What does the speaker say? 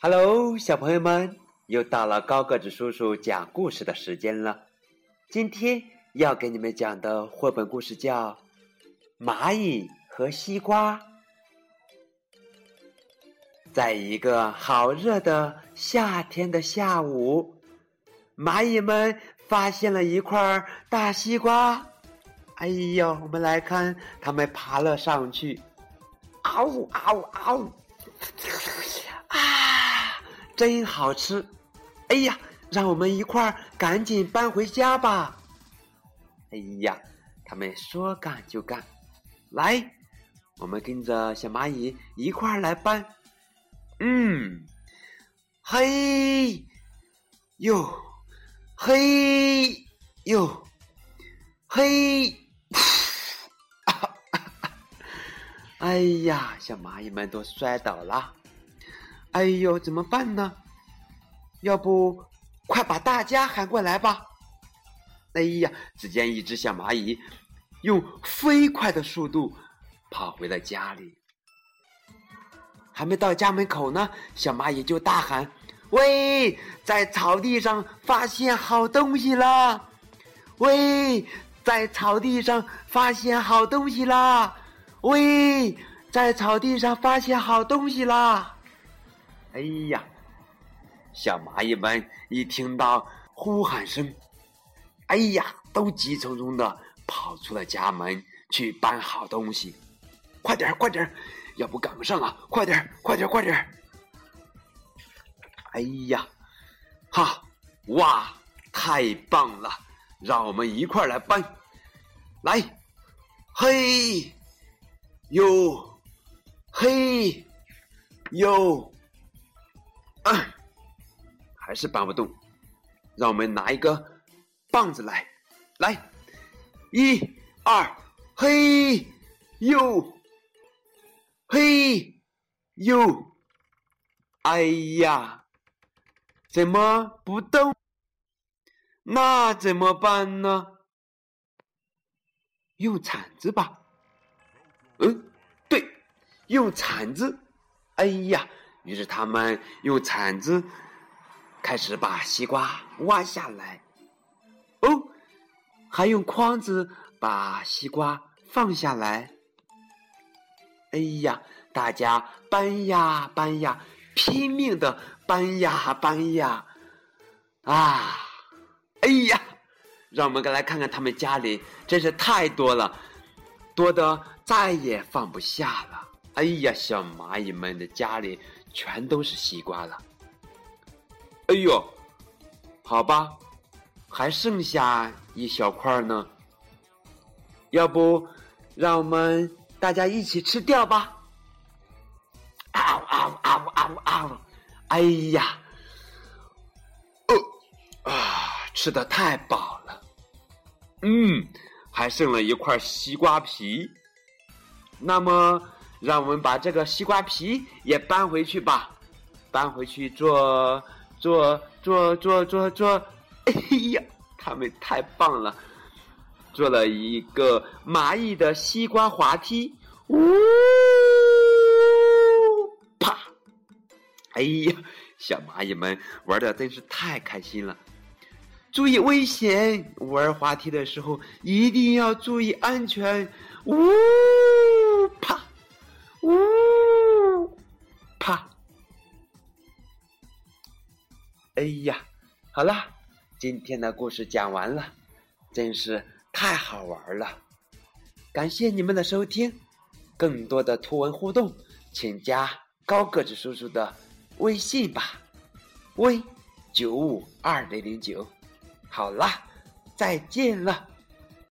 Hello，小朋友们，又到了高个子叔叔讲故事的时间了。今天要给你们讲的绘本故事叫《蚂蚁和西瓜》。在一个好热的夏天的下午，蚂蚁们发现了一块大西瓜。哎呦，我们来看，它们爬了上去。嗷呜嗷呜嗷呜！啊，真好吃！哎呀，让我们一块儿赶紧搬回家吧！哎呀，他们说干就干，来，我们跟着小蚂蚁一块儿来搬。嗯，嘿，哟，嘿，哟，嘿。哎呀，小蚂蚁们都摔倒了！哎呦，怎么办呢？要不快把大家喊过来吧！哎呀，只见一只小蚂蚁用飞快的速度跑回了家里。还没到家门口呢，小蚂蚁就大喊：“喂，在草地上发现好东西了！喂，在草地上发现好东西了！”喂，在草地上发现好东西啦！哎呀，小蚂蚁们一听到呼喊声，哎呀，都急匆匆的跑出了家门去搬好东西。快点快点要不赶不上啊！快点快点快点哎呀，哈，哇，太棒了！让我们一块来搬，来，嘿。哟，嘿，哟，啊，还是搬不动，让我们拿一个棒子来，来，一、二，嘿，哟，嘿，哟，哎呀，怎么不动？那怎么办呢？用铲子吧。嗯，对，用铲子。哎呀，于是他们用铲子开始把西瓜挖下来。哦，还用筐子把西瓜放下来。哎呀，大家搬呀搬呀，拼命的搬呀搬呀。啊，哎呀，让我们来看看他们家里真是太多了，多的。再也放不下了！哎呀，小蚂蚁们的家里全都是西瓜了。哎呦，好吧，还剩下一小块呢。要不，让我们大家一起吃掉吧！嗷嗷嗷嗷嗷！哎呀，哦啊，吃的太饱了。嗯，还剩了一块西瓜皮。那么，让我们把这个西瓜皮也搬回去吧，搬回去做做做做做做。哎呀，他们太棒了，做了一个蚂蚁的西瓜滑梯。呜，啪！哎呀，小蚂蚁们玩的真是太开心了。注意危险，玩滑梯的时候一定要注意安全。呜。啪，呜，啪！哎呀，好了，今天的故事讲完了，真是太好玩了。感谢你们的收听，更多的图文互动，请加高个子叔叔的微信吧，微九五二零零九。好啦，再见了。